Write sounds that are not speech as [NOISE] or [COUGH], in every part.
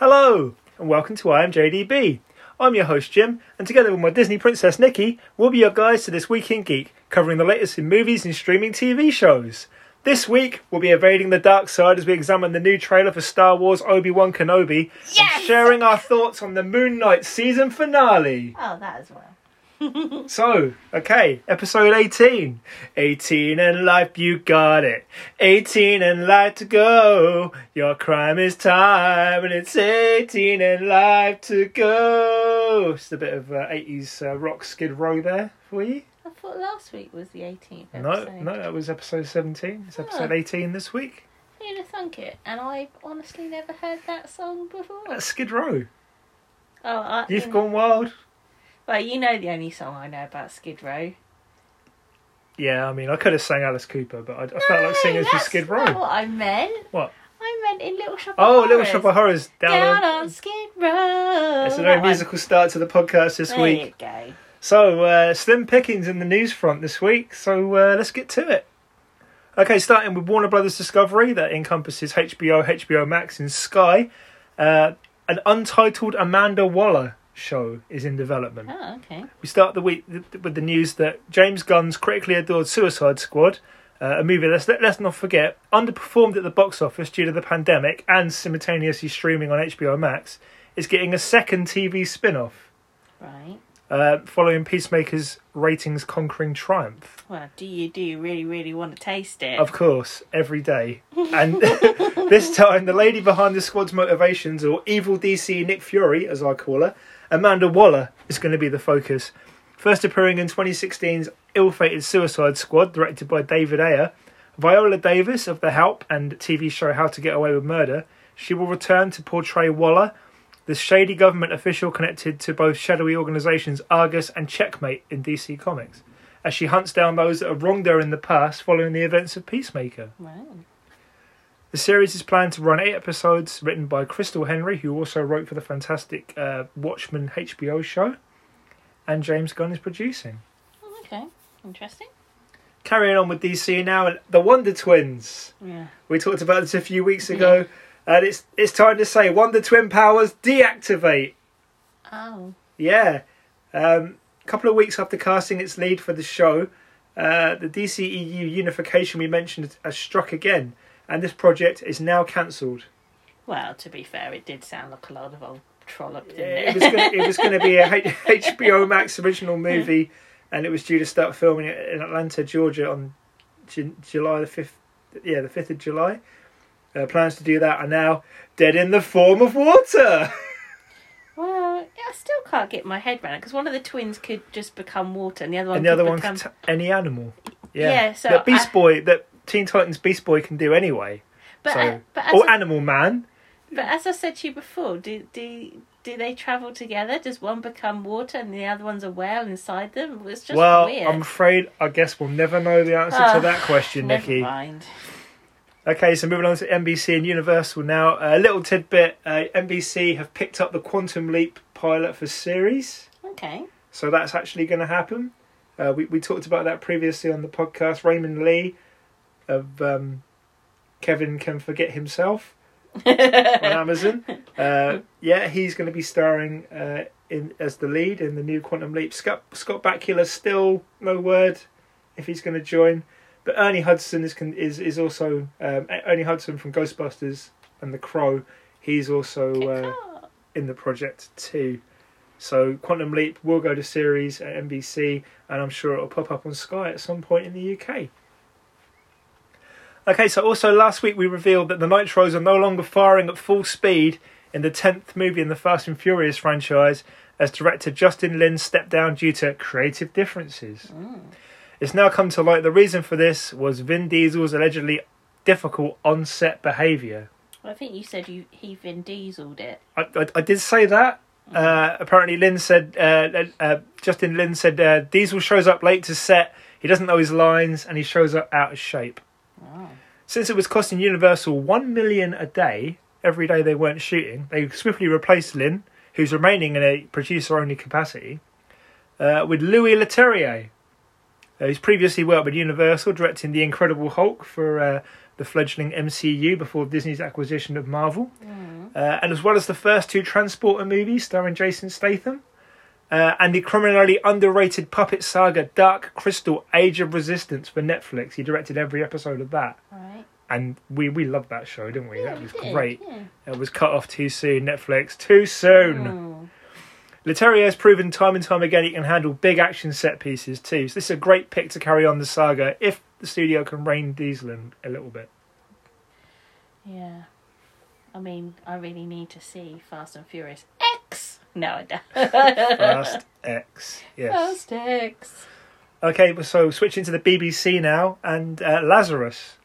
Hello, and welcome to I Am JDB. I'm your host Jim, and together with my Disney princess Nikki, we'll be your guides to this week in geek, covering the latest in movies and streaming TV shows. This week, we'll be evading the dark side as we examine the new trailer for Star Wars Obi Wan Kenobi Yes! and sharing our thoughts on the Moon Knight season finale. Oh, that as well. [LAUGHS] So, okay, episode 18. 18 and life, you got it. 18 and life to go. Your crime is time, and it's 18 and life to go. Just a bit of uh, 80s uh, rock skid row there for you. I thought last week was the 18th No, episode. no, that was episode 17. It's episode Oh. 18 this week. Who'd have thunk it? And I've honestly never heard that song before. That's Skid Row. Oh, I, You've you- gone wild. Well, you know the only song I know about Skid Row. Yeah, I mean, I could have sang Alice Cooper, but I, I felt like singing for that's Skid Row. what I meant. What? I meant in Little Shop of Oh, Horrors. Little Shop of Horrors. Down, Down on. on Skid Row. It's a very musical start to the podcast this there week. you go. So, uh, slim pickings in the news front this week, so uh, let's get to it. Okay, starting with Warner Brothers Discovery, that encompasses HBO, HBO Max, and Sky. Uh, an untitled Amanda Waller show is in development. Oh, okay. We start the week with the news that James Gunn's critically adored Suicide Squad, uh, a movie let's, let's not forget, underperformed at the box office due to the pandemic and simultaneously streaming on HBO Max, is getting a second TV spin off Right. uh, following Peacemaker's ratings conquering triumph. Well, do you do you really really want to taste it? Of course, every day. [LAUGHS] And [LAUGHS] this time, the lady behind the squad's motivations, or evil DC Nick Fury, as I call her, Amanda Waller, is going to be the focus. First appearing in 2016's ill fated Suicide Squad, directed by David Ayer, Viola Davis of The Help and TV show How to Get Away with Murder, she will return to portray Waller, the shady government official connected to both shadowy organisations Argus and Checkmate in DC Comics, as she hunts down those that have wronged her in the past following the events of Peacemaker. The series is planned to run eight episodes, written by Crystal Henry, who also wrote for the fantastic uh, Watchmen HBO show, and James Gunn is producing. Okay. Interesting. Carrying on with DC now, the Wonder Twins. Yeah. We talked about this a few weeks ago, and it's it's time to say Wonder Twin powers deactivate. Oh. Yeah, um, a couple of weeks after casting its lead for the show, uh, the DCEU unification we mentioned has struck again, and this project is now cancelled. Well, to be fair, it did sound like a lot of old trollop, didn't it? it was gonna, it was going to be a [LAUGHS] H- HBO Max original movie, and it was due to start filming in Atlanta, Georgia, on Ju- July the fifth. Yeah, the fifth of July. Uh, plans to do that are now dead in the form of water. Well, I still can't get my head around it because one of the twins could just become water, and the other one and the could other one become. t- any animal. Yeah, Yeah, so that Beast I- Boy, that Teen Titans Beast Boy can do anyway. but, so, uh, but, or I, Animal Man. but as I said to you before, do do do they travel together? Does one become water and the other one's a whale inside them? It's just well, weird. I'm afraid I guess we'll never know the answer Ah, to that question, Never Nikki. mind. Okay, so moving on to NBC and Universal now. A little tidbit: uh, NBC have picked up the Quantum Leap pilot for series, Okay. so that's actually going to happen. Uh, we we talked about that previously on the podcast. Raymond Lee of um, Kevin Can Forget Himself on [LAUGHS] Amazon. Uh, yeah, he's going to be starring uh, in as the lead in the new Quantum Leap. Scott Scott Bakula still no word if he's going to join, but Ernie Hudson is is is also um, Ernie Hudson from Ghostbusters and The Crow. He's also uh, in the project too. So Quantum Leap will go to series at NBC, and I'm sure it'll pop up on Sky at some point in the UK. Okay, so also last week we revealed that the Nitros are no longer firing at full speed in the 10th movie in the Fast and Furious franchise as director Justin Lin stepped down due to creative differences. mm. It's now come to light the reason for this was Vin Diesel's allegedly difficult on set behaviour. I think you said you he Vin Dieseled it. I, I, I did say that. Uh, apparently, Lynn said, uh, uh, Justin Lin said, uh, Diesel shows up late to set, he doesn't know his lines, and he shows up out of shape. Since it was costing Universal one million a day every day they weren't shooting, they swiftly replaced Lynn, who's remaining in a producer-only capacity, uh, with Louis Leterrier. Uh, he's previously worked with Universal, directing The Incredible Hulk for uh, the fledgling MCU before Disney's acquisition of Marvel. Mm. uh, and as well as the first two Transporter movies starring Jason Statham. Uh, and the criminally underrated puppet saga Dark Crystal Age of Resistance for Netflix. He directed every episode of that. Right. And we, we loved that show, didn't we? Yeah, that was did, great. yeah. It was cut off too soon, Netflix. Too soon. Mm. Leterrier has proven time and time again he can handle big action set pieces too. So this is a great pick to carry on the saga if the studio can rein Diesel in a little bit. Yeah. I mean, I really need to see Fast and Furious. No, I don't. Fast [LAUGHS] X, yes. Fast X. Okay, so switching to the BBC now and uh, Lazarus.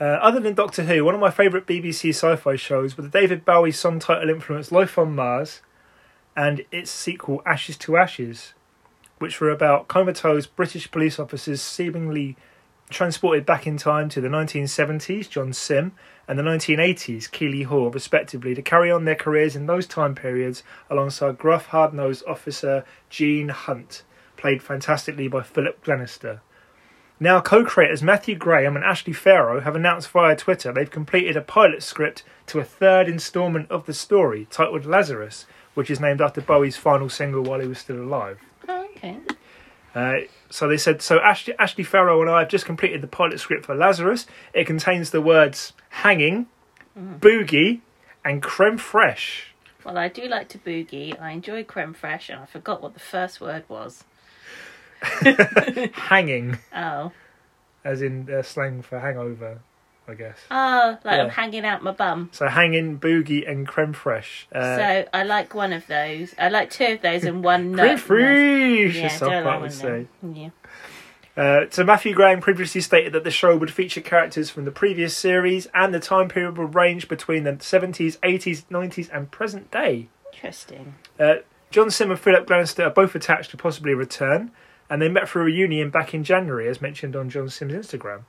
Uh, other than Doctor Who, one of my favourite BBC sci-fi shows was the David Bowie song title influence Life on Mars and its sequel Ashes to Ashes, which were about comatose British police officers seemingly transported back in time to the 1970s, John Sim, and the 1980s, Keeley Hawes, respectively, to carry on their careers in those time periods alongside gruff, hard-nosed officer Gene Hunt, played fantastically by Philip Glenister. Now, co-creators Matthew Graham and Ashley Farrow have announced via Twitter they've completed a pilot script to a third instalment of the story, titled Lazarus, which is named after Bowie's final single while he was still alive. Oh, okay. Uh, so they said, so Ashley, Ashley Farrow and I have just completed the pilot script for Lazarus. It contains the words hanging, boogie, and creme fraiche. Well, I do like to boogie. I enjoy creme fraiche, and I forgot what the first word was. [LAUGHS] hanging, [LAUGHS] Oh. as in uh, slang for hangover, I guess. Oh, like I'm hanging out my bum. So hanging, boogie, and creme fraiche. Uh, so I like one of those. I like two of those and one [LAUGHS] creme fraiche, Yeah, don't part like would say. Yeah. Uh, so Matthew Graham previously stated that the show would feature characters from the previous series and the time period would range between the 70s, 80s, 90s, and present day. Interesting. Uh, John Sim and Philip Glenister are both attached to possibly return, and they met for a reunion back in January, as mentioned on John Sim's Instagram.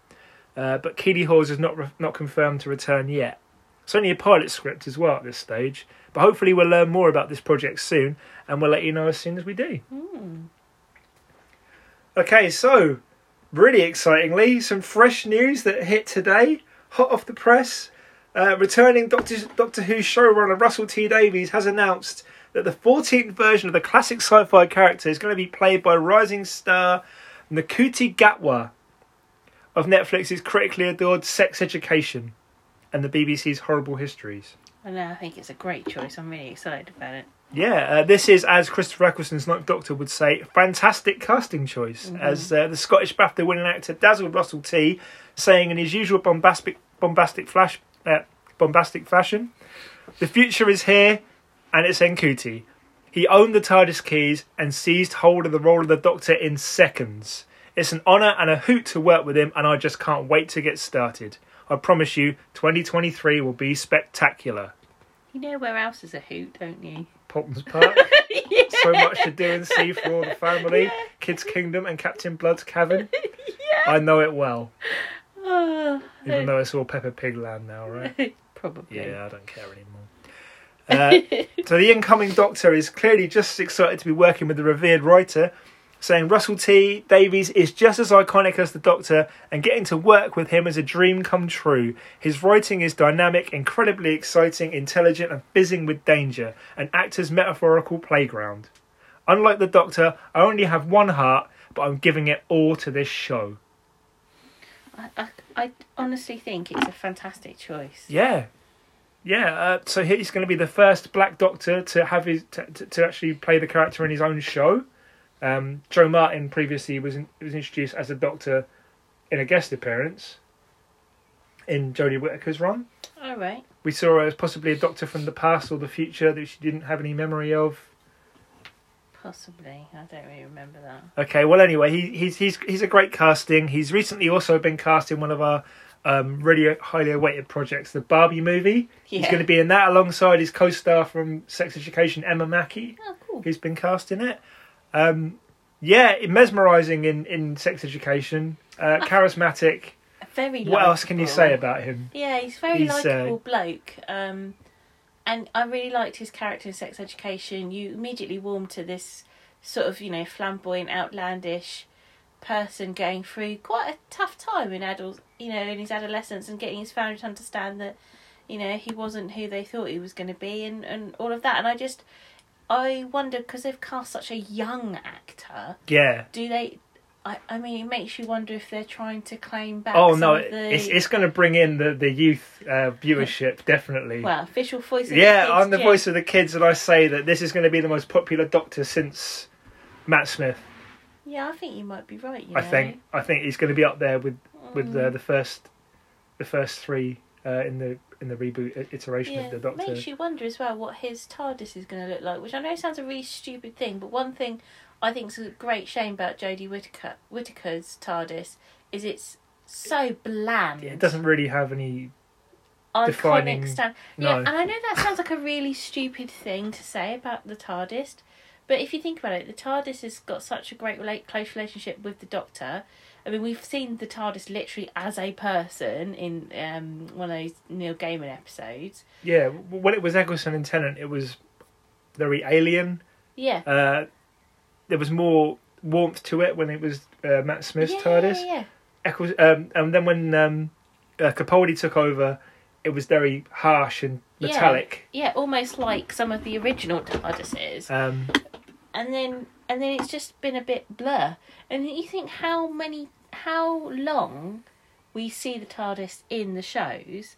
Uh, but Keeley Hawes is not re- not confirmed to return yet. It's only a pilot script as well at this stage, but hopefully we'll learn more about this project soon, and we'll let you know as soon as we do. Hmm. Okay, so really excitingly, some fresh news that hit today, hot off the press. Uh, returning Doctor Doctor Who showrunner Russell T Davies has announced that the 14th version of the classic sci-fi character is going to be played by rising star Ncuti Gatwa of Netflix's critically adored Sex Education and the BBC's Horrible Histories. I know. I think it's a great choice. I'm really excited about it. Yeah, uh, this is, as Christopher Eccleston's Ninth Doctor would say, fantastic casting choice. As uh, the Scottish BAFTA winning actor dazzled Russell T, saying in his usual bombastic, bombastic flash, uh, bombastic fashion, "The future is here, and it's Ncuti. He owned the TARDIS keys and seized hold of the role of the Doctor in seconds. It's an honour and a hoot to work with him, and I just can't wait to get started. I promise you, 2023 will be spectacular." You know where else is a hoot, don't you? Paultons Park. yeah. [LAUGHS] so much to do and see for all the family. Yeah. Kids Kingdom and Captain Blood's Cavern. [LAUGHS] yeah. I know it well, Oh, even though it's all Peppa Pig land now, right? [LAUGHS] Probably. Yeah, I don't care anymore. Uh, so the incoming Doctor is clearly just as excited to be working with the revered writer, saying Russell T Davies is just as iconic as the Doctor, and getting to work with him is a dream come true. His writing is dynamic, incredibly exciting, intelligent, and fizzing with danger, an actor's metaphorical playground. Unlike the Doctor, I only have one heart, but I'm giving it all to this show. I, I, I honestly think it's a fantastic choice. Yeah, yeah. Uh, so he's going to be the first Black Doctor to have his to, to, to actually play the character in his own show. Um, Jo Martin previously was in, was introduced as a Doctor in a guest appearance in Jodie Whittaker's run. All right. We saw her as possibly a Doctor from the past or the future that she didn't have any memory of. Possibly. I don't really remember that. Okay, well, anyway, he, he's he's he's a great casting. He's recently also been cast in one of our um, really highly awaited projects, the Barbie movie. He's going to be in that alongside his co-star from Sex Education, Emma Mackey, Oh, cool. who's been cast in it. Um, yeah, mesmerising in in Sex Education, uh, [LAUGHS] charismatic. Very. What else can you say about him? Yeah, he's very He's, uh, likable bloke. Um, and I really liked his character in Sex Education. You immediately warmed to this sort of, you know, flamboyant, outlandish person going through quite a tough time in adult, you know, in his adolescence and getting his family to understand that you know he wasn't who they thought he was going to be and and all of that and i just i wonder because they've cast such a young actor Yeah. do they I, I mean, it makes you wonder if they're trying to claim back. Oh no, the, it's it's going to bring in the the youth uh, viewership [LAUGHS] definitely. well official voice. Of yeah, the kids, I'm the voice of the kids, and I say that this is going to be the most popular Doctor since Matt Smith. Yeah, I think you might be right. You I know? think I think he's going to be up there with with uh, Mm. the first the first three uh, in the in the reboot iteration yeah, of the Doctor. makes you wonder as well what his TARDIS is going to look like. Which I know sounds a really stupid thing, but one thing I think is a great shame about Jodie Whittaker Whittaker's TARDIS is it's so bland. Yeah, it doesn't really have any. iconic defining- stand. Yeah, no. and I know that sounds like a really stupid thing to say about the TARDIS, but if you think about it, the TARDIS has got such a great relate close relationship with the Doctor. I mean, we've seen the TARDIS literally as a person in um, one of those Neil Gaiman episodes. Yeah, when it was Eccleston and Tennant, it was very alien. Yeah. Uh, there was more warmth to it when it was uh, Matt Smith's yeah, TARDIS. Yeah, yeah. Eccles- um, and then when um, uh, Capaldi took over, it was very harsh and Yeah. metallic. Yeah, almost like some of the original TARDISes. Um, and then and then it's just been a bit blur. And you think how many how long we see the TARDIS in the shows,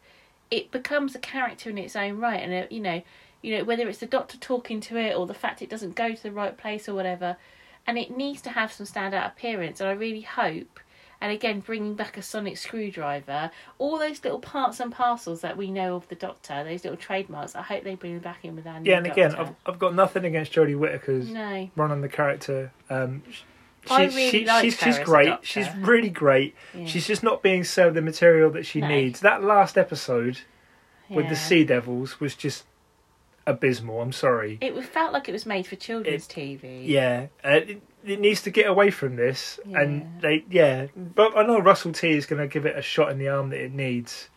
it becomes a character in its own right, and uh you know, you know whether it's the Doctor talking to it or the fact it doesn't go to the right place or whatever, and it needs to have some standout appearance. And I really hope. And again, bringing back a sonic screwdriver, all those little parts and parcels that we know of the Doctor, those little trademarks. I hope they bring them back in with our new yeah, and again, I've, I've got nothing against Jodie Whittaker's no, run on the character. Um, sh- I she's, really she, like she's, she's great. She's really great. Yeah. She's just not being served the material that she No. needs. That last episode with the Sea Devils was just abysmal. I'm sorry. It felt like it was made for children's TV. Yeah, uh, it, it needs to get away from this, Yeah. and they yeah. But I know Russell T is going to give it a shot in the arm that it needs,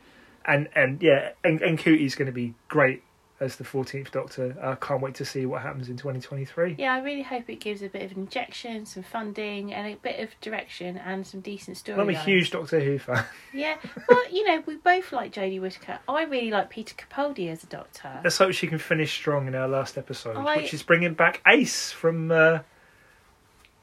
and and yeah, and, and Cootie's going to be great as the Fourteenth Doctor. I can't wait to see what happens in 2023. Yeah, I really hope it gives a bit of injection, some funding, and a bit of direction and some decent story. I'm a huge Doctor Who fan. [LAUGHS] Yeah, but you know, we both like Jodie Whittaker. I really like Peter Capaldi as a Doctor. Let's hope she can finish strong in our last episode, I- which is bringing back Ace from. Uh,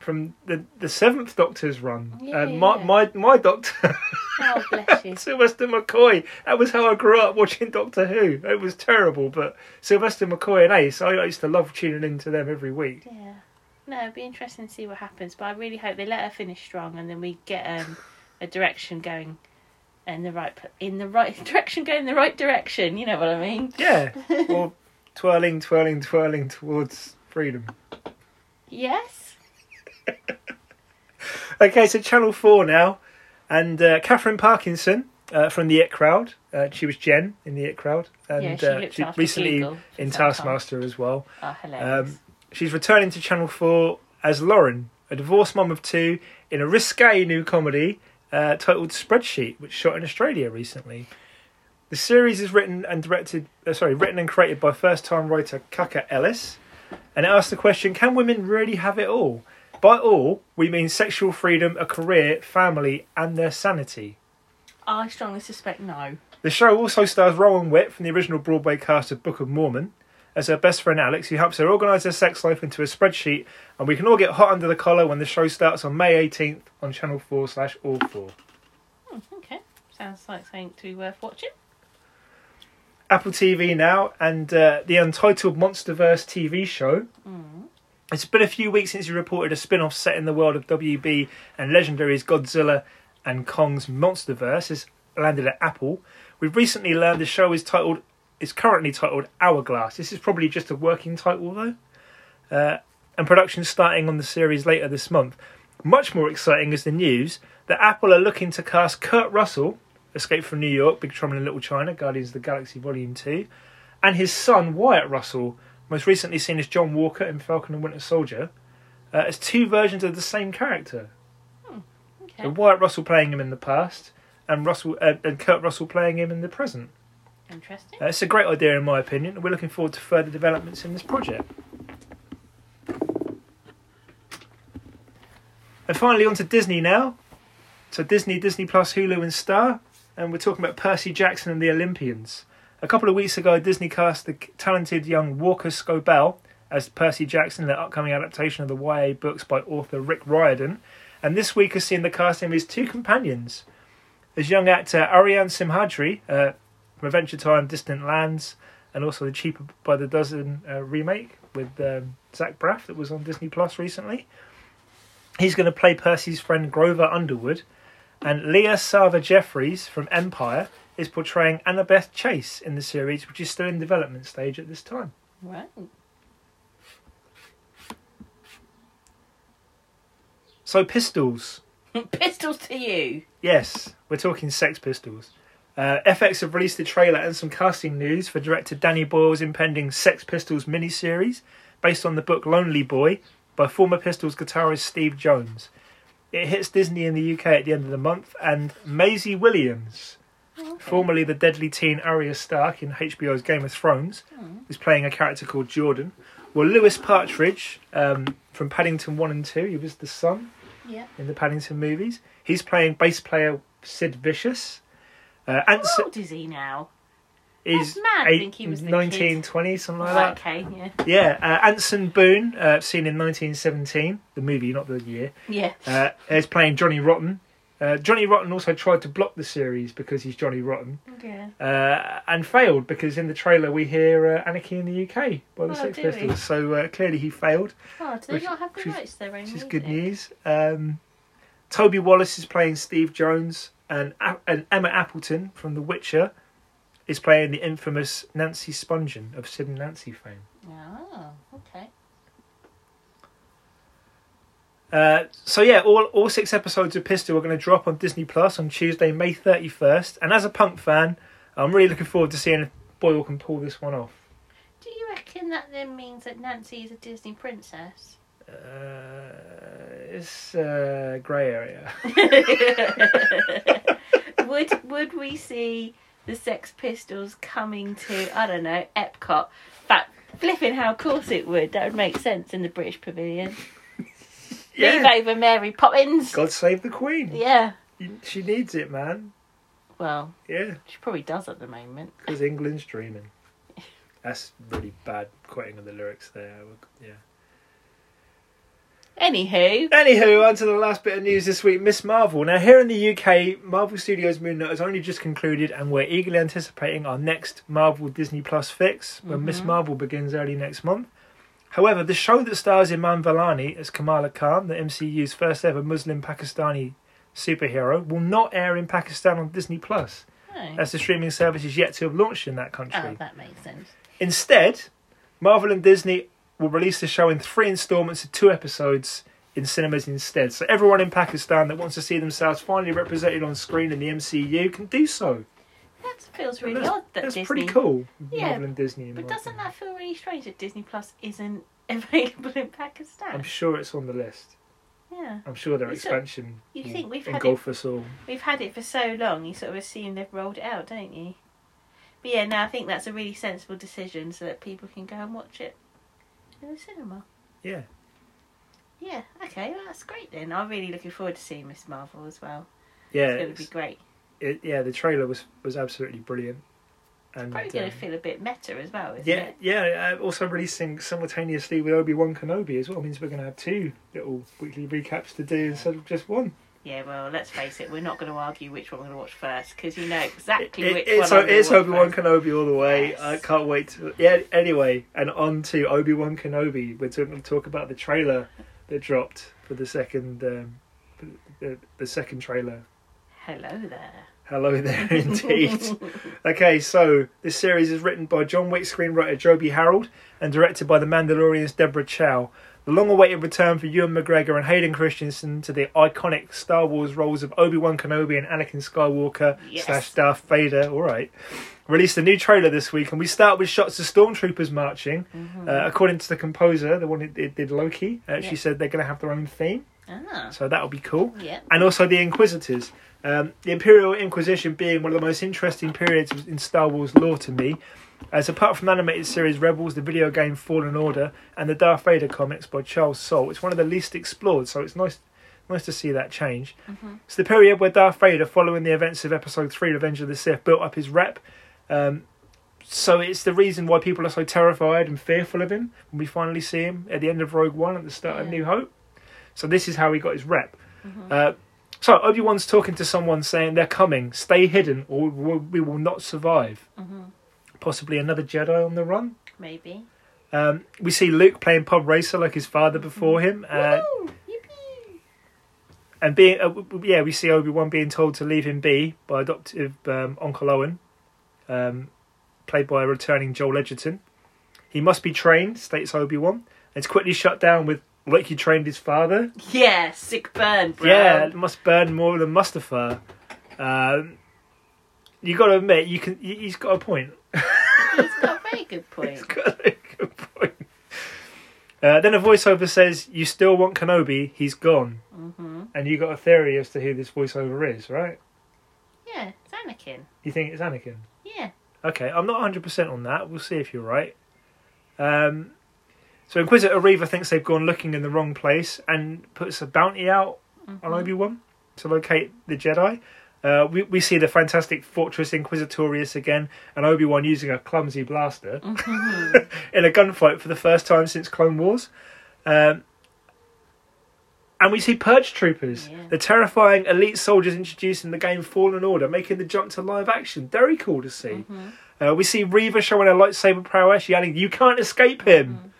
from the the seventh Doctor's run, Yeah, uh, my, yeah. my my Doctor, Oh, bless you. [LAUGHS] Sylvester McCoy. That was how I grew up watching Doctor Who. It was terrible, but Sylvester McCoy and Ace, I, used to love tuning into them every week. Yeah. No, it'd be interesting to see what happens, but I really hope they let her finish strong, and then we get um, a direction going in the right in the right [LAUGHS] direction, going in the right direction. You know what I mean? Yeah, [LAUGHS] or twirling, twirling, twirling towards freedom. Yes. [LAUGHS] Okay, so Channel 4 now, and uh, Katherine Parkinson uh, from the It Crowd. Uh, she was Jen in the It Crowd, and yeah, she uh, she recently Google in. Taskmaster as well. Oh. Um, she's returning to Channel 4 as Lauren, a divorced mum of two, in a risque new comedy uh, titled Spreadsheet, which shot in Australia recently. The series is written and directed, uh, sorry, written and created by first-time writer Kaka Ellis, and it asks the question: Can women really have it all? By all, we mean sexual freedom, a career, family, and their sanity. I strongly suspect no. The show also stars Rowan Witt from the original Broadway cast of Book of Mormon as her best friend Alex, who helps her organise her sex life into a spreadsheet, and we can all get hot under the collar when the show starts on May 18th on Channel 4 slash All 4. Hmm, okay, sounds like something to be worth watching. Apple TV now, and uh, the Untitled Monsterverse TV show. Mm. It's been a few weeks since you reported a spin off set in the world of WB and Legendary's Godzilla and Kong's Monsterverse has landed at Apple. We've recently learned the show is titled is currently titled Hourglass. This is probably just a working title though. Uh, and production starting on the series later this month. Much more exciting is the news that Apple are looking to cast Kurt Russell, Escape from New York, Big Trouble in Little China, Guardians of the Galaxy Volume 2, and his son Wyatt Russell, most recently seen as John Walker in Falcon and Winter Soldier, uh, as two versions of the same character. Okay. So Wyatt Russell playing him in the past, and Russell uh, and Kurt Russell playing him in the present. Interesting. Uh, it's a great idea, in my opinion. and We're looking forward to further developments in this project. And finally, on to Disney now. So Disney, Disney Plus, Hulu, and Star, and we're talking about Percy Jackson and the Olympians. A couple of weeks ago, Disney cast the talented young Walker Scobell as Percy Jackson in the upcoming adaptation of the YA books by author Rick Riordan. And this week has seen the casting of his two companions. As young actor Aryan Simhadri uh, from Adventure Time, Distant Lands, and also the Cheaper by the Dozen uh, remake with um, Zach Braff that was on Disney Plus recently. He's going to play Percy's friend Grover Underwood. And Leah Sava Jeffries from Empire is portraying Annabeth Chase in the series, which is still in development stage at this time. Right. So, Pistols. [LAUGHS] Pistols to you. Yes, we're talking Sex Pistols. Uh, FX have released a trailer and some casting news for director Danny Boyle's impending Sex Pistols miniseries based on the book Lonely Boy by former Pistols guitarist Steve Jones. It hits Disney in the UK at the end of the month, and Maisie Williams, Okay. formerly the deadly teen Arya Stark in HBO's Game of Thrones, is playing a character called Jordan. Well, Louis Partridge um, from Paddington 1 and 2, he was the son Yeah. in the Paddington movies. He's playing bass player Sid Vicious. Uh, How Anson, old is he now? he's mad, I think he was the 19, 20, something like that. okay, yeah. Yeah, uh, Anson Boone, uh, seen in 1917, the movie, not the year, Yeah. uh, is playing Johnny Rotten. Uh, Johnny Rotten also tried to block the series because he's Johnny Rotten, Yeah. uh, and failed because in the trailer we hear uh, Anarchy in the UK by the Oh, Sex? Pistols. So uh, clearly he failed, Oh, do they Which- not have the rights to their own which is good news. Um, Toby Wallace is playing Steve Jones, and, and Emma Appleton from The Witcher is playing the infamous Nancy Spungen of Sid and Nancy fame. Oh, okay. Uh, so yeah, all all six episodes of Pistol are going to drop on Disney Plus on Tuesday, May thirty first. And as a punk fan, I'm really looking forward to seeing if Boyle can pull this one off. Do you reckon that then means that Nancy is a Disney princess? Uh, it's a grey area. [LAUGHS] would would we see the Sex Pistols coming to I don't know Epcot? But flipping how course it would. That would make sense in the British Pavilion. Leave over Mary Poppins. God save the Queen. Yeah. She needs it, man. Well, Yeah, she probably does at the moment. because England's dreaming. That's really bad quoting of the lyrics there. Yeah. Anywho, Anywho, on to the last bit of news this week Miss Marvel. Now, here in the UK, Marvel Studios Moon Knight has only just concluded, and we're eagerly anticipating our next Marvel Disney Plus fix when Miss Mhm. Marvel begins early next month. However, the show that stars Iman Vellani as Kamala Khan, the MCU's first ever Muslim Pakistani superhero, will not air in Pakistan on Disney Plus, oh, as the streaming service is yet to have launched in that country. oh, that makes sense. Instead, Marvel and Disney will release the show in three installments of two episodes in cinemas instead. So everyone in Pakistan that wants to see themselves finally represented on screen in the MCU can do so. That feels really that's odd that that's Disney. pretty cool. Yeah, Marvel and Disney. But doesn't opinion. that feel really strange that Disney Plus isn't [LAUGHS] available in Pakistan? I'm sure it's on the list. yeah. I'm sure their You sort- expansion you think we've had engulf us all. We've had it for so long, you sort of assume they've rolled it out, don't you? But yeah, no, I think that's a really sensible decision so that people can go and watch it in the cinema. Yeah. Yeah, okay, well, that's great then. I'm really looking forward to seeing Miss Marvel as well. Yeah. it's going to be great. It, yeah, the trailer was was absolutely brilliant. And Probably going um, to feel a bit meta as well, isn't yeah, it? yeah. Uh, also releasing simultaneously with Obi Wan Kenobi as well means we're going to have two little weekly recaps to do instead of just one. Yeah, well, let's face it, we're not going to argue which one we're going to watch first because you know exactly It- which it's one I'm it's Obi Wan. Kenobi all the way. Yes. I can't wait to. Yeah. Anyway, and on to Obi Wan Kenobi. We're going to talk about the trailer that dropped for the second um, the, the second trailer. Hello there. Hello there, [LAUGHS] indeed. okay, so this series is written by John Wick screenwriter Joby Harold and directed by The Mandalorian's Deborah Chow. The long-awaited return for Ewan McGregor and Hayden Christensen to the iconic Star Wars roles of Obi-Wan Kenobi and Anakin Skywalker Yes. slash Darth Vader. All right, released a new trailer this week, and we start with shots of stormtroopers marching. Mhm. Uh, according to the composer, the one who did, did Loki, uh, Yeah. she said they're going to have their own theme, ah, so that'll be cool yeah. and also the Inquisitors. Um, the Imperial Inquisition being one of the most interesting periods in Star Wars lore to me, as apart from the animated series Rebels, the video game Fallen Order, and the Darth Vader comics by Charles Soule, it's one of the least explored. So it's nice, nice to see that change. Mhm. It's the period where Darth Vader, following the events of Episode Three, Revenge of the Sith, built up his rep. Um, so it's the reason why people are so terrified and fearful of him when we finally see him at the end of Rogue One at the start of New Hope. So this is how he got his rep. Mm-hmm. Uh, so Obi Wan's talking to someone saying they're coming, stay hidden, or we will, not survive. Mhm. Possibly another Jedi on the run. Maybe. Um, we see Luke playing pod racer like his father before him, uh, and being uh, yeah, we see Obi Wan being told to leave him be by adoptive um, Uncle Owen, um, played by returning Joel Edgerton. He must be trained, states Obi Wan, and it's quickly shut down with like he trained his father. Yeah, sick burn, bro. Yeah, it must burn more than Mustafar. Um, you got to admit, you can. he- He's got a point. He's got a very [LAUGHS] good point. He's got a good point. Uh, then a voiceover says, "You still want Kenobi? He's gone." hmm And you got a theory as to who this voiceover is, right? Yeah, it's Anakin. You think it's Anakin? Yeah. Okay, I'm not 100% on that. We'll see if you're right. Um, so Inquisitor Reva thinks they've gone looking in the wrong place and puts a bounty out Mm-hmm. on Obi Wan to locate the Jedi. Uh, we we see the fantastic Fortress Inquisitorius again, and Obi Wan using a clumsy blaster Mhm. [LAUGHS] in a gunfight for the first time since Clone Wars. Um, and we see Purge Troopers, Yeah. the terrifying elite soldiers introduced in the game Fallen Order, making the jump to live action. Very cool to see. Mhm. Uh, we see Reva showing her lightsaber prowess, yelling, "You can't escape him!"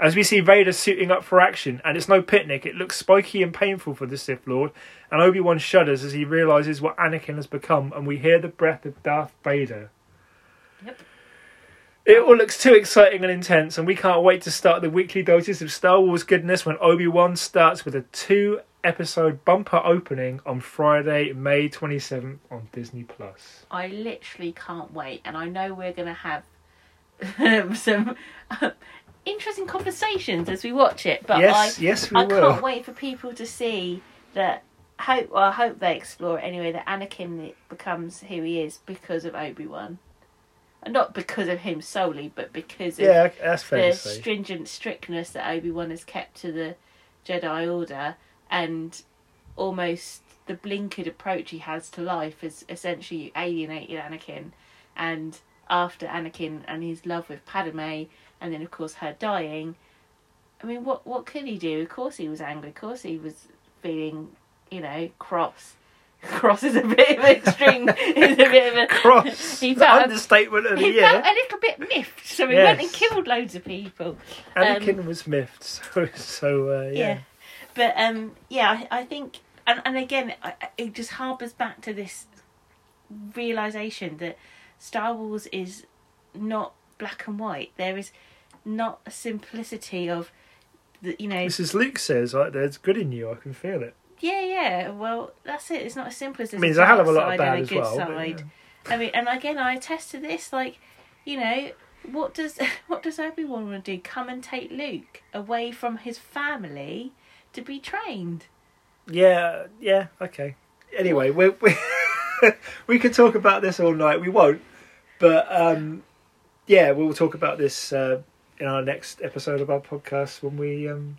As we see Vader suiting up for action, and it's no picnic. It looks spiky and painful for the Sith Lord, and Obi Wan shudders as he realizes what Anakin has become, and we hear the breath of Darth Vader. Yep. It all looks too exciting and intense, and we can't wait to start the weekly doses of Star Wars goodness when Obi Wan starts with a two episode bumper opening on Friday, May 27th on Disney Plus. I literally can't wait, and I know we're going to have [LAUGHS] some uh, interesting conversations as we watch it. But yes, I, yes, we I will. can't wait for people to see that. Hope, well, I hope they explore it anyway. That Anakin becomes who he is because of Obi Wan, and not because of him solely, but because of Yeah, the stringent strictness that Obi Wan has kept to the Jedi Order and almost the blinkered approach he has to life has essentially alienated Anakin. And after Anakin and his love with Padme, and then of course her dying, I mean, what what could he do? Of course he was angry. Of course he was feeling, you know, cross. [LAUGHS] Cross is a bit of an extreme. [LAUGHS] is a bit of a Cross. [LAUGHS] He felt- understatement of the he year. felt a little bit miffed, so he went and killed loads of people. Anakin was miffed, so, so uh, yeah. Yeah. But um, yeah, I, I think, and and again, I- it just harbours back to this realization that Star Wars is not black and white. There is not a simplicity of the, you know, Mrs. Luke says, like, there's good in you, I can feel it. yeah, yeah. Well, that's it. It's not as simple as I mean, there's a hell of a lot of bad as well. side. yeah. I mean, and again, I attest to this. Like, you know, what does [LAUGHS] what does Obi Wan want to do? Come and take Luke away from his family to be trained. Yeah, yeah, okay. Anyway, we're. we [LAUGHS] [LAUGHS] we could talk about this all night. We won't, but um, yeah, we'll talk about this uh, in our next episode of our podcast when we um,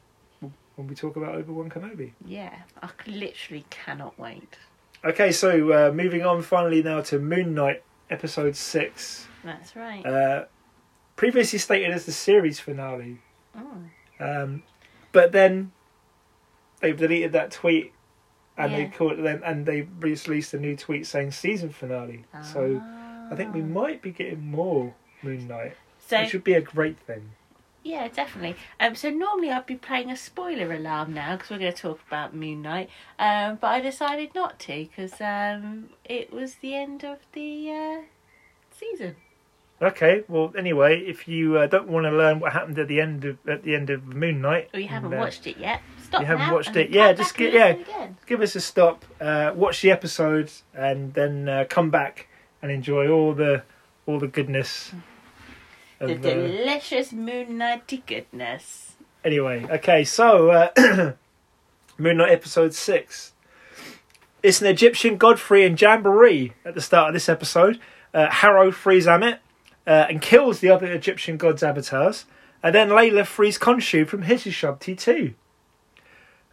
when we talk about Obi Wan Kenobi. Yeah, I literally cannot wait. Okay, so uh, moving on finally now to Moon Knight episode six, That's right. uh, previously stated as the series finale. Mm. Um, but then they've deleted that tweet and they Yeah. called it then and they released a new tweet saying season finale. So I think we Ah. might be getting more Moon Knight, So which would be a great thing. yeah, definitely. Um, so normally I'd be playing a spoiler alarm now because we're going to talk about Moon Knight. Um, but I decided not to because um, it was the end of the uh, season. Okay, well anyway, if you uh, don't want to learn what happened at the end of at the end of Moon Knight, Or you haven't and, uh, watched it yet. You haven't watched it, yeah, just get- yeah. give us a stop, uh, watch the episode, and then uh, come back and enjoy all the all the goodness. The Of, uh, delicious Moon Knighty goodness. Anyway, okay, so uh, [CLEARS THROAT] Moon Knight episode six. It's an Egyptian Godfrey and Jamboree at the start of this episode. Uh, Harrow frees Ammit uh, and kills the other Egyptian gods' avatars, and then Layla frees Khonshu from Hishishub T2.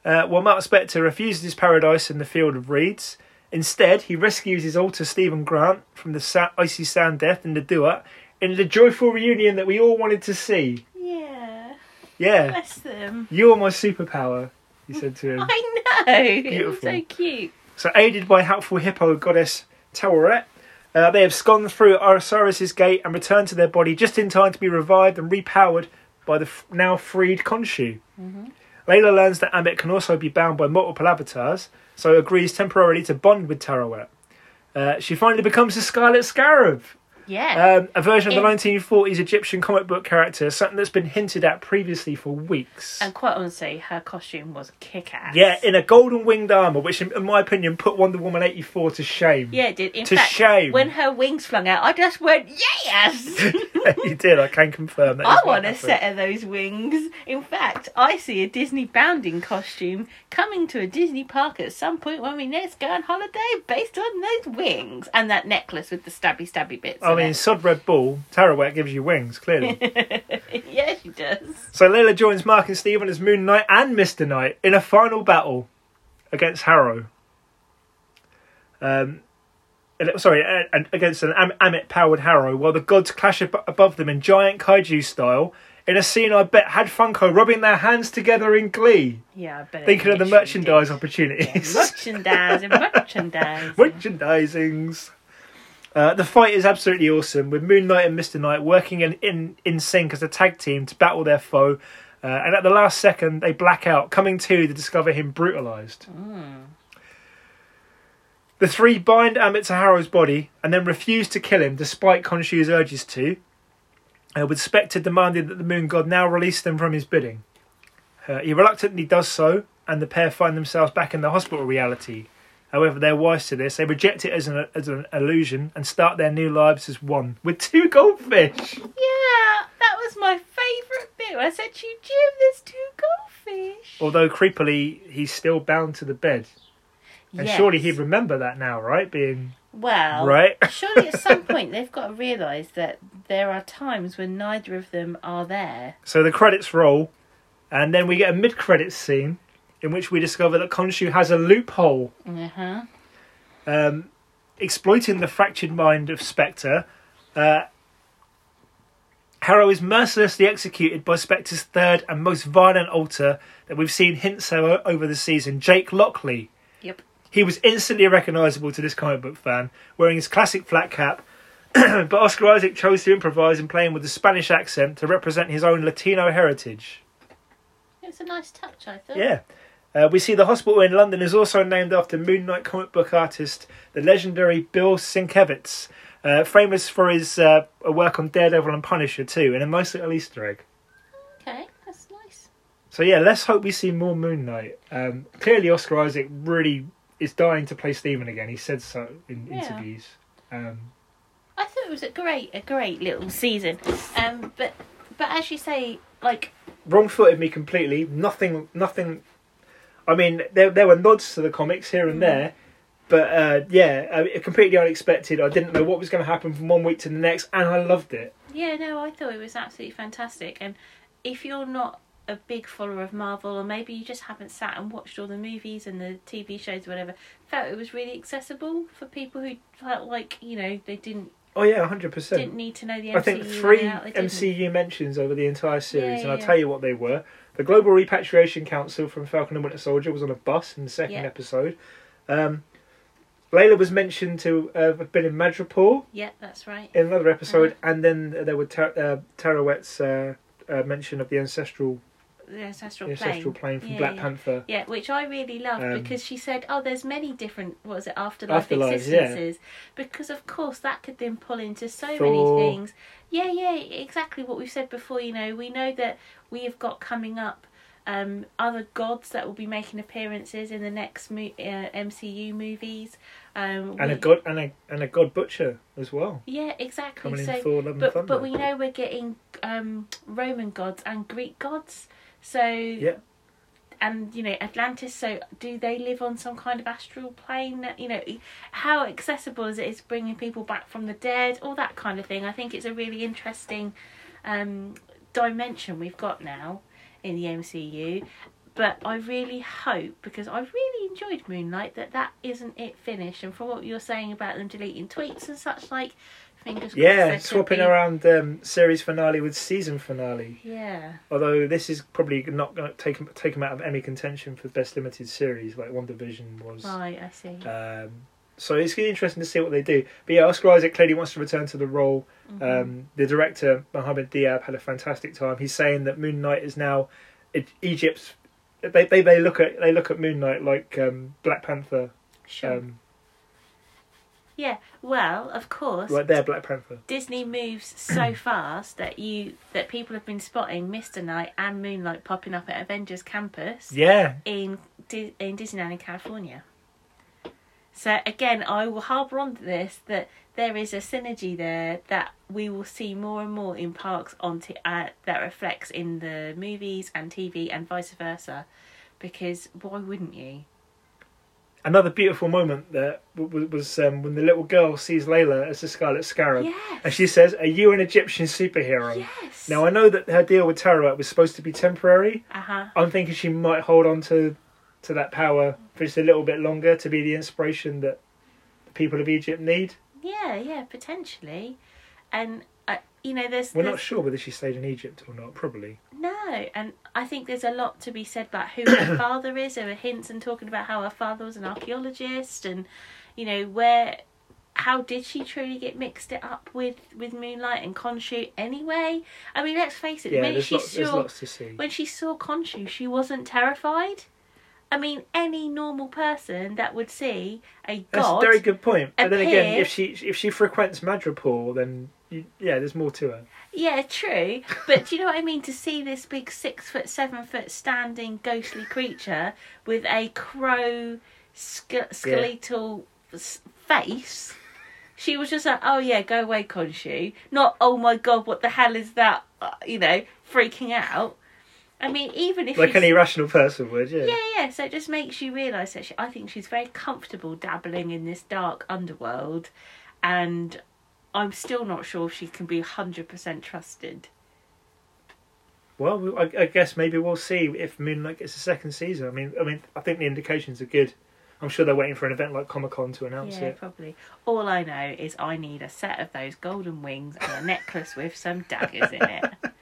Uh, while Mark Spector refuses his paradise in the field of reeds, instead he rescues his alter Steven Grant from the sa- icy sand death in the Duat in the joyful reunion that we all wanted to see. Yeah. Yeah, Bless them. you're my superpower, he said to him. [LAUGHS] I know. Beautiful. so cute. So, aided by helpful hippo goddess Taweret, uh, they have gone through Osiris's gate and returned to their body just in time to be revived and repowered by the f- now freed Khonshu. Layla learns that Ammit can also be bound by multiple avatars, so agrees temporarily to bond with Taweret. Uh, she finally becomes the Scarlet Scarab, Yeah. um, a version of the In- 1940s Egyptian comic book character, something that's been hinted at previously for weeks. and quite honestly, her costume was kick ass. yeah, in a golden winged armour, which, in, in my opinion, put Wonder Woman 84 to shame. Yeah, it did. In To fact, shame. when her wings flung out, I just went, yes! [LAUGHS] you did. I can confirm that. [LAUGHS] I want a set of those wings. In fact, I see a Disney bounding costume coming to a Disney park at some point when we next go on holiday based on those wings. And that necklace with the stabby stabby bits. I mean, Sod Red Bull, Taweret gives you wings, clearly. [LAUGHS] yeah, she does. so Layla joins Mark and Steven as Moon Knight and Mr. Knight in a final battle against Harrow. Um, sorry, and against an Am- Ammit powered Harrow, while the gods clash ab- above them in giant kaiju style. In a scene I bet had Funko rubbing their hands together in glee, Yeah, I bet. thinking of the merchandise did. opportunities. Yeah, merchandising, [LAUGHS] merchandising. merchandisings. Uh, the fight is absolutely awesome with Moon Knight and Mister Knight working in, in in sync as a tag team to battle their foe. Uh, and at the last second, they black out, coming to to discover him brutalized. The three bind Ammit to Harrow's body and then refuse to kill him despite Khonshu's urges to, uh, with Spector demanding that the Moon God now release them from his bidding. Uh, he reluctantly does so, and the pair find themselves back in the hospital reality. However, they're wise to this. They reject it as an, as an illusion and start their new lives as one, with two goldfish. Yeah, that was my favourite bit. I said to you, Jim, there's two goldfish. Although, creepily, he's still bound to the bed. And Yes. surely he'd remember that now, right? Being. Well, Right? [LAUGHS] surely at some point they've got to realise that there are times when neither of them are there. So the credits roll, and then we get a mid credits scene in which we discover that Khonshu has a loophole. Uh huh. um, exploiting the fractured mind of Spector, uh, Harrow is mercilessly executed by Spector's third and most violent alter that we've seen hints of over the season, Jake Lockley. Yep. He was instantly recognisable to this comic book fan, wearing his classic flat cap. [CLEARS THROAT] but Oscar Isaac chose to improvise in playing with a Spanish accent to represent his own Latino heritage. It was a nice touch, I thought. Yeah. Uh, we see the hospital in London is also named after Moon Knight comic book artist, the legendary Bill Sienkiewicz, uh, famous for his uh, work on Daredevil and Punisher too, and a nice little Easter egg. Okay, that's nice. So yeah, let's hope we see more Moon Knight. Um, clearly, Oscar Isaac really is dying to play Steven again. He said so in Yeah. interviews. Um, I thought it was a great, a great little season. Um, but but as you say, like wrong-footed me completely. Nothing, nothing. I mean, there there were nods to the comics here and there, but uh, yeah, uh, completely unexpected. I didn't know what was going to happen from one week to the next, and I loved it. Yeah, no, I thought it was absolutely fantastic. And if you're not a big follower of Marvel, or maybe you just haven't sat and watched all the movies and the TV shows, or whatever, felt it was really accessible for people who felt like you know they didn't Oh yeah, hundred percent. didn't need to know the MCU. I think three. MCU mentions over the entire series, Yeah, and I'll yeah. tell you what they were. The Global Repatriation Council from Falcon and Winter Soldier was on a bus in the second Yeah. episode. Um, Layla was mentioned to uh, have been in Madripoor Yeah, that's right. in another episode, Uh-huh. and then there were Tar- uh, Taweret's uh, uh, mention of the ancestral The ancestral the plane. ancestral plane from Yeah, Black yeah. Panther. Yeah, which I really loved Um, because she said, "Oh, there's many different what was it afterlife Afterlives, existences." Because of course that could then pull into so Thor. many things. Yeah, yeah, exactly what we've said before. You know, we know that we have got coming up um, other gods that will be making appearances in the next mo- uh, MCU movies. Um, And a god and a and a god butcher as well Yeah, exactly. coming so in Thor: Love but Thunder. but we know we're getting um, Roman gods and Greek gods. So Yeah. and you know Atlantis. So do they live on some kind of astral plane? You know, how accessible is it is bringing people back from the dead, all that kind of thing. I think it's a really interesting um, dimension we've got now in the MCU. But I really hope because I really enjoyed Moon Knight that that isn't it finished. And from what you're saying about them deleting tweets and such like, Fingers crossed. Yeah, swapping be- around um, series finale with season finale. Yeah. Although this is probably not going to take take them out of Emmy contention for best limited series, like WandaVision was. Right, I see. Um, so it's going to be interesting to see what they do. But yeah, Oscar Isaac clearly wants to return to the role. Mhm. Um, the director Mohammed Diab had a fantastic time. He's saying that Moon Knight is now Egypt's. They, they they look at they look at Moon Knight like um, Black Panther, sure. um, yeah. Well, of course. like their Black Panther. Disney moves so [CLEARS THROAT] fast that you that people have been spotting Mr. Knight and Moon Knight popping up at Avengers Campus Yeah, in in Disneyland in California. So again, I will harbour on to this that there is a synergy there that we will see more and more in parks on t- uh, that reflects in the movies and TV and vice versa, because why wouldn't you? another beautiful moment there w- w- was um, when the little girl sees Layla as the Scarlet Scarab, and she says, "Are you an Egyptian superhero?" Yes. Now I know that her deal with Taweret was supposed to be temporary. Uh huh. I'm thinking she might hold on to to that power for just a little bit longer to be the inspiration that the people of Egypt need. Yeah, yeah, potentially, and uh, you know, there's, We're there's not sure whether she stayed in Egypt or not. Probably. no, and I think there's a lot to be said about who her [COUGHS] father is. There were hints and talking about how her father was an archaeologist, and you know where. How did she truly get mixed it up with, with Moon Knight and Khonshu anyway? I mean, let's face it. Yeah, there's she lots, saw lots to see. when she saw Khonshu, she wasn't terrified. I mean, any normal person that would see a That's god. a very good point. But then again, if she if she frequents Madripoor, then you, yeah, there's more to her. Yeah, true. But do you know what I mean? To see this big six foot, seven foot standing ghostly creature with a crow ske- skeletal s face, she was just like, oh yeah, go away, Khonshu. Not, oh my god, what the hell is that? Uh, you know, freaking out. I mean, even if Like any rational person would, yeah. yeah, yeah. So it just makes you realise that she, I think she's very comfortable dabbling in this dark underworld, and I'm still not sure if she can be hundred percent trusted. Well, I, I guess maybe we'll see if Moon Knight gets a second season. I mean, I mean, I think the indications are good. I'm sure they're waiting for an event like Comic Con to announce yeah, it. probably. All I know is I need a set of those golden wings and a necklace with some daggers in it. [LAUGHS]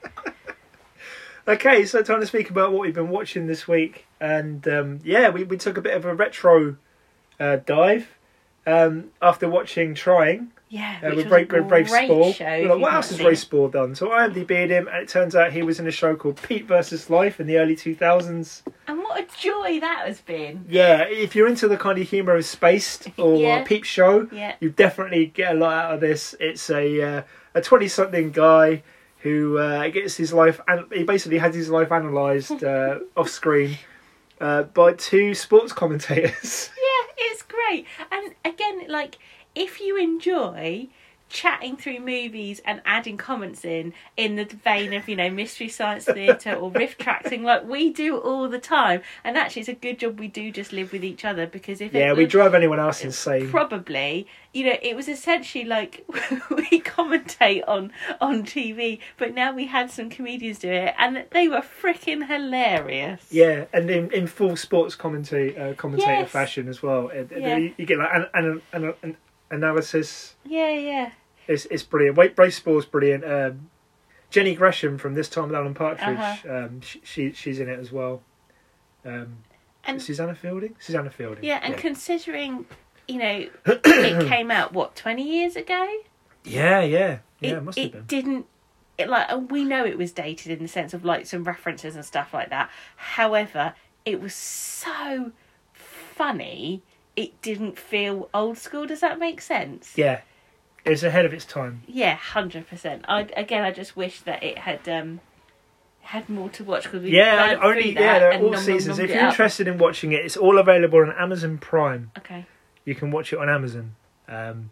Okay, so time to speak about what we've been watching this week, and um, yeah, we, we took a bit of a retro uh, dive um, after watching Trying Yeah, uh, which with was Rafe, a with Rafe great Spall. show. We're like, what else has it. Spall done? So I IMDb'd him, and it turns out he was in a show called Pete versus Life in the early 2000s. And what a joy that has been. Yeah, if you're into the kind of humour of Spaced [LAUGHS] or Yeah. Peep Show, Yeah. you definitely get a lot out of this. It's a uh, a twenty something guy who uh, gets his life and he basically has his life analysed [LAUGHS] uh, off screen uh, by two sports commentators. Yeah, it's great. And again, like if you enjoy chatting through movies and adding comments in in the vein of you know mystery science theatre or riff tracking like we do all the time and actually it's a good job we do just live with each other because if yeah, we was drive anyone else insane. probably you know it was essentially like [LAUGHS] we commentate on on tv but now we had some comedians do it and they were freaking hilarious Yeah, and in, in full sports commentary uh, commentator Yes. fashion as well. Yeah. you, you get like an, an, an, an analysis. yeah yeah It's it's brilliant. Wait, Rafe Spall's brilliant. Um, Jenny Gresham from This Time with Alan Partridge. Uh-huh. Um, she, she she's in it as well. Um, and Susannah Fielding. Susannah Fielding. Yeah, and considering, you know, [COUGHS] it came out what twenty years ago. yeah, yeah, yeah. It, It must it have been. didn't. It like we know it was dated in the sense of like some references and stuff like that. However, it was so funny. It didn't feel old school. Does that make sense? Yeah, it's ahead of its time. Yeah, hundred percent. I again, I just wish that it had um had more to watch because we Yeah, only yeah, that they're all nom, nom, seasons. If you're interested in watching it, it's all available on Amazon Prime. okay. You can watch it on Amazon. Um,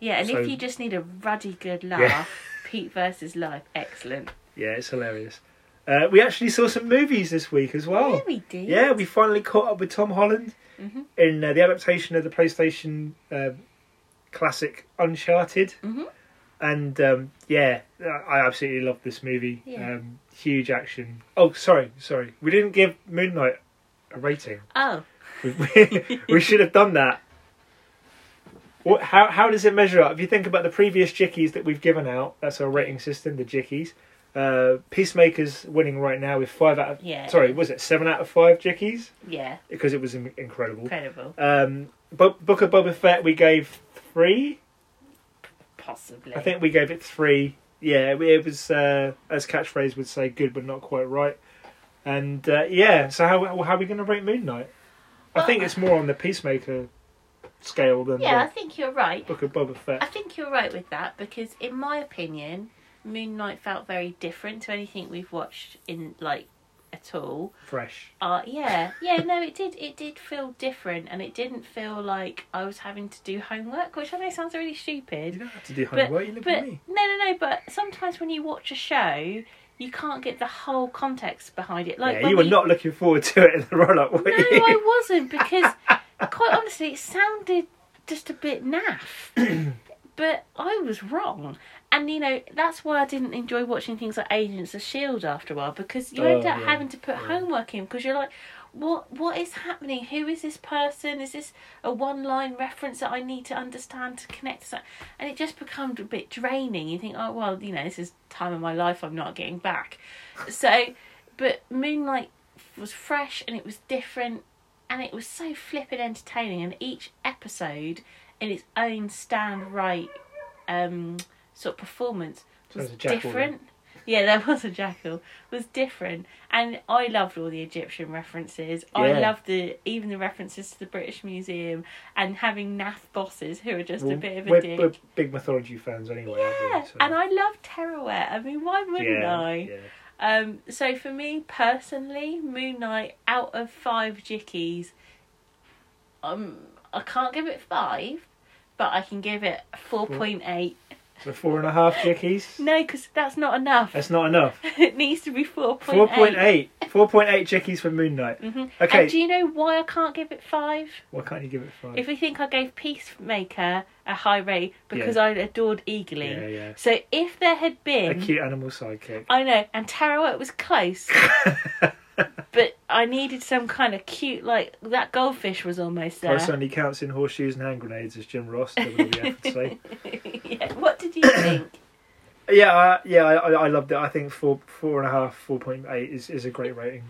Yeah, and So- if you just need a ruddy good laugh, Yeah. [LAUGHS] Pete versus Life, excellent. yeah, it's hilarious. Uh, we actually saw some movies this week as well. yeah, we did. Yeah, we finally caught up with Tom Holland Mhm. in uh, the adaptation of the PlayStation uh, classic Uncharted. Mhm. And um, yeah, I absolutely love this movie. Yeah. Um, huge action. Oh, sorry, sorry. We didn't give Moon Knight a rating. Oh, We, [LAUGHS] we, we should have done that. what, how how does it measure up? If you think about the previous Jickeys that we've given out, that's our rating system, the Jickeys. Uh, Peacemaker's winning right now with five out of Yeah. sorry, was it seven out of five Jickeys Yeah, because it was incredible. incredible. Um, Bo- Book of Boba Fett we gave three. Possibly. I think we gave it three. Yeah, it was uh, as catchphrase would say, good but not quite right. And uh, yeah, so how how are we going to rate Moon Knight? I think it's more on the Peacemaker scale than Yeah, I think you're right. Book of Boba Fett. I think you're right with that because, in my opinion, Moon Knight felt very different to anything we've watched in like at all. Fresh. Uh, yeah, yeah, no, it did. It did feel different, and it didn't feel like I was having to do homework, which I know sounds really stupid. You don't have to do But, homework. You live but with me. no, no, no. But sometimes when you watch a show, you can't get the whole context behind it. Like yeah, you were we- not looking forward to it in the run up, were No, you? I wasn't because, quite honestly, it sounded just a bit naff. [COUGHS] but I was wrong, and you know that's why I didn't enjoy watching things like Agents of Shield after a while because you Oh, end up yeah, having to put yeah. homework in because you're like. What what is happening? Who is this person? Is this a one line reference that I need to understand to connect to something? And it just becomes a bit draining. You think, oh well, you know, this is time of my life I'm not getting back. So, but Moon Knight was fresh and it was different and it was so flippin' entertaining and each episode in its own stand right um sort of performance was different. Yeah there [LAUGHS] was a jackal. Was different. And i loved all the egyptian references. I loved the even the references to the british museum and having naff bosses who are just a bit of a we're, dick. we're big mythology fans anyway. aren't we? yeah So- and i love Taweret i mean why wouldn't yeah, i? yeah. um, so for me personally, Moon Knight out of five Jickeys, um, I can't give it five, but I can give it four point eight. So four and a half Jickeys. No, because that's not enough. That's not enough. [LAUGHS] it needs to be four Four point point eight. eight. Four point eight Jickeys for Moon Knight. Mm-hmm. Okay. And do you know why I can't give it five? Why can't you give it five? If we think I gave Peacemaker a high rate because I adored Eagly. yeah, yeah. So if there had been. A cute animal sidekick. I know, and Terror was close. [LAUGHS] But I needed some kind of cute, like that goldfish was almost there. Only counts in horseshoes and hand grenades, as Jim Ross, WWF would say. [LAUGHS] yeah. What did you think? Yeah, uh, yeah, I, I loved it. I think four, four and a half, four point eight is, is a great rating.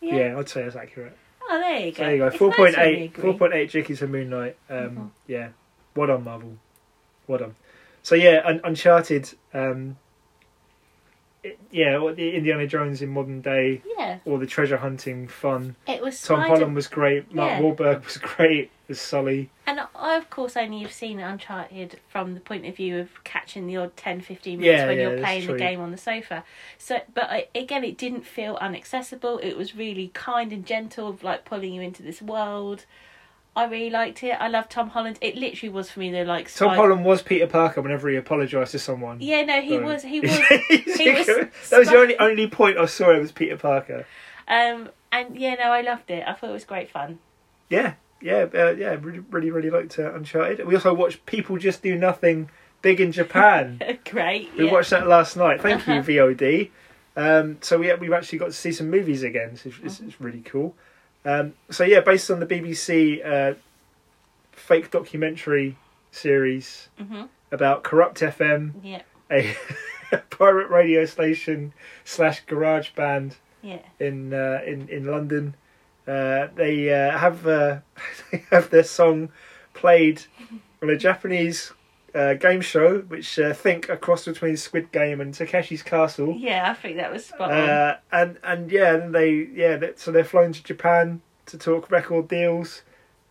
Yeah. I'd say that's accurate. Oh, there you go. There you go. It's four point nice eight, four point eight. Jickeys for Moon Knight. Um, Mhm. Yeah, well done, Marvel. Well done. So yeah, Un- Uncharted. Um, yeah, what the Indiana Jones in modern day, Yeah, all the treasure hunting fun. it was. Tom Spider- Holland was great. Mark Yeah. Wahlberg was [LAUGHS] great as Sully. And I, of course, only have seen Uncharted from the point of view of catching the odd 10, 15 minutes Yeah, when yeah, you're playing the game on the sofa. So, but I, again, it didn't feel inaccessible. It was really kind and gentle, of like pulling you into this world. I really liked it. I love Tom Holland. It literally was for me the like. Tom Spy- Holland was Peter Parker whenever he apologised to someone. Yeah, no, he was. [LAUGHS] [LAUGHS] He was. he was [LAUGHS] that was the only only point I saw. It was Peter Parker. Um, and yeah, no, I loved it. I thought it was great fun. Yeah, yeah, uh, yeah. Really, really, really liked uh, Uncharted. We also watched People Just Do Nothing Big in Japan. great. we yeah. watched that last night. Thank you. VOD. Um, so we we've actually got to see some movies again. So it's, it's, it's really cool. Um, so yeah, based on the BBC uh, fake documentary series Mhm. about Kurupt FM, Yeah, a [LAUGHS] pirate radio station slash garage band yeah. in uh, in in London. Uh, they uh, have uh, [LAUGHS] they have their song played on a Japanese uh, game show, which uh, think a cross between Squid Game and Takeshi's Castle. Yeah, I think that was spot on. Uh, and and yeah, and they yeah, that, so they're flown to Japan to talk record deals.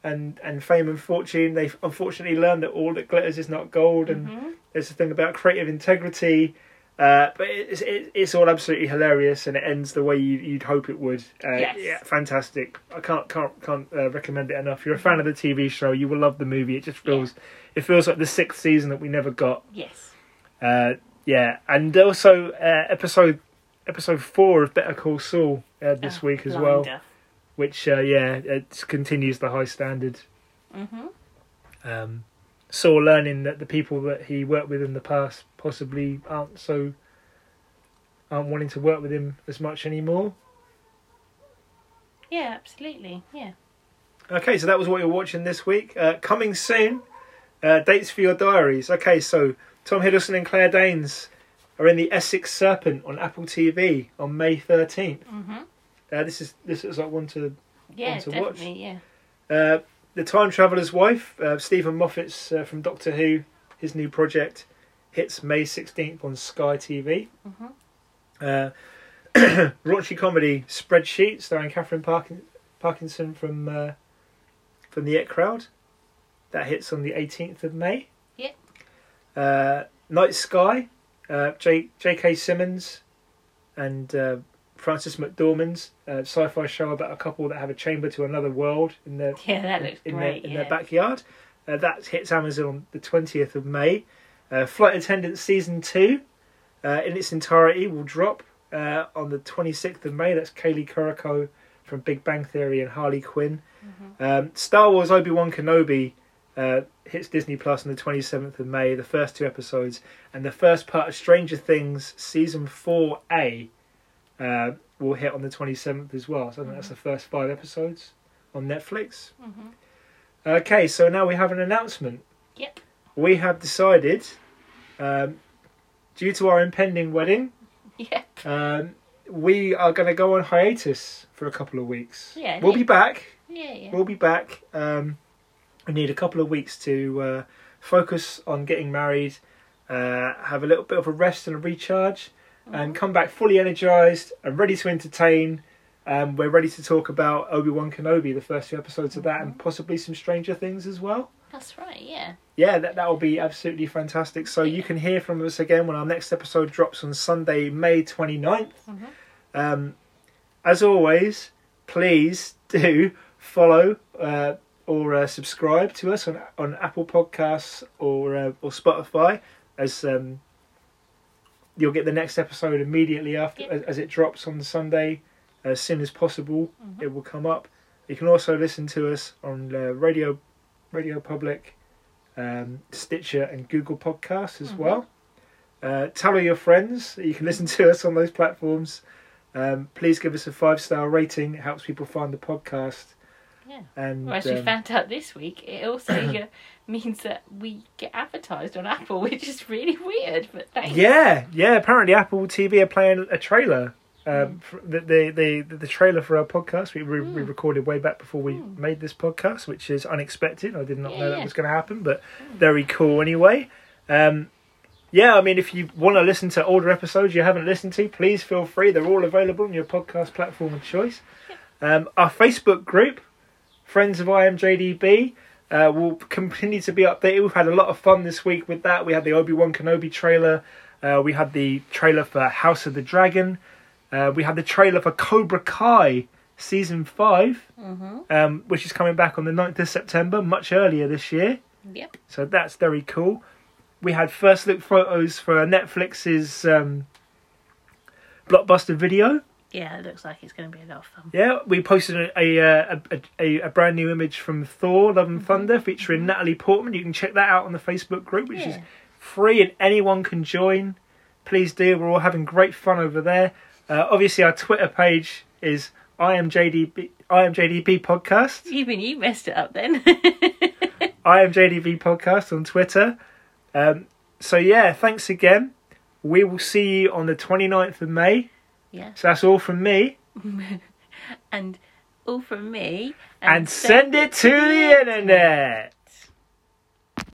And, and fame and fortune. They've unfortunately learned that all that glitters is not gold, and Mhm. there's a thing about creative integrity, uh, but it's it, it's all absolutely hilarious, and it ends the way you, you'd hope it would. Uh, Yes. Yeah, fantastic. I can't can't can't uh, recommend it enough. If you're a fan of the TV show, you will love the movie. It just feels it feels like the sixth season that we never got. Yes. Uh, yeah, and also uh, episode episode four of Better Call Saul uh, this Oh, week as well, which uh, yeah it continues the high standard. Mhm. um, Saul learning that the people that he worked with in the past possibly aren't so aren't wanting to work with him as much anymore. Yeah, absolutely. Yeah. Okay, so that was what you're watching this week. Uh, coming soon, Uh, dates for your diaries. Okay, so Tom Hiddleston and Claire Danes are in the Essex Serpent on Apple TV on May 13th. hmm Uh, this is this is like one to Yeah, One to watch. definitely. Yeah. The Time Traveler's Wife. Uh, Steven Moffat's uh, from Doctor Who. His new project hits May 16th on Sky TV. hmm Uh, [CLEARS THROAT] raunchy comedy Spreadsheet starring Katherine Parkin- Parkinson from uh, from the It Crowd. That hits on the 18th of May. Yep. Uh, Night Sky, uh, J- J.K. Simmons and uh, Frances McDormand's uh, sci-fi show about a couple that have a chamber to another world in their [LAUGHS] Yeah, that looks in, great. their, in yeah. their backyard. Uh, that hits Amazon on the 20th of May. Uh, Flight Attendant Season 2 uh, in its entirety will drop uh, on the 26th of May. That's Kaley Cuoco from Big Bang Theory and Harley Quinn. Mm-hmm. Um, Star Wars Obi Wan Kenobi uh, hits Disney Plus on the 27th of May, the first two episodes. And the first part of Stranger Things Season 4A uh, will hit on the 27th as well. So I think that's the first five episodes on Netflix. hmm Okay, so now we have an announcement. Yep. We have decided, um, due to our impending wedding, Yep. um, we are going to go on hiatus for a couple of weeks. Yeah, We'll yeah. be back. Yeah, yeah. We'll be back. Um, we need a couple of weeks to uh, focus on getting married, uh, have a little bit of a rest and a recharge, and come back fully energized and ready to entertain. Um, we're ready to talk about Obi Wan Kenobi, the first few episodes of that, and possibly some Stranger Things as well. That's right. Yeah. Yeah, that that will be absolutely fantastic. So you can hear from us again when our next episode drops on Sunday, May 29th. Mhm. Um, as always, please do follow uh, or uh, subscribe to us on on Apple Podcasts or uh, or Spotify, as um, you'll get the next episode immediately after Yep. as, as it drops on Sunday. As soon as possible, Mhm. it will come up. You can also listen to us on uh, Radio Radio Public, um, Stitcher, and Google Podcasts as Mhm. well. Uh, tell all your friends that you can [LAUGHS] listen to us on those platforms. Um, please give us a five star rating. It helps people find the podcast. Yeah. And Well, as we um, found out this week, it also [COUGHS] uh, means that we get advertised on Apple, which is really weird. But thanks. yeah, yeah. Apparently, Apple TV are playing a trailer. Um, the, the the the trailer for our podcast we we, we Mm. recorded way back before we Mm. made this podcast, which is unexpected. I did not Yeah, know that yeah. was going to happen, but very cool anyway. Um, yeah, I mean, if you want to listen to older episodes you haven't listened to, please feel free. They're all available on your podcast platform of choice. Um, our Facebook group, Friends of IMJDB, uh, will continue to be updated. We've had a lot of fun this week with that. We had the Obi Wan Kenobi trailer. Uh, we had the trailer for House of the Dragon. Uh, we had the trailer for Cobra Kai season five, hmm um, which is coming back on the 9th of September, much earlier this year. Yep. So that's very cool. We had first look photos for Netflix's um, blockbuster video. Yeah, it looks like it's going to be a lot of fun. Yeah, we posted a a, uh, a, a, a brand new image from Thor: Love and Thunder featuring Natalie Portman. You can check that out on the Facebook group, which is free and anyone can join. Please do. We're all having great fun over there. Uh, obviously, our Twitter page is IMJDB IMJDB podcast. [LAUGHS] Even you messed it up then. [LAUGHS] I am IMJDB podcast on Twitter. Um, so yeah, thanks again. We will see you on the 29th of May. Yeah. So that's all from me. [LAUGHS] And all from me. And send it to the internet.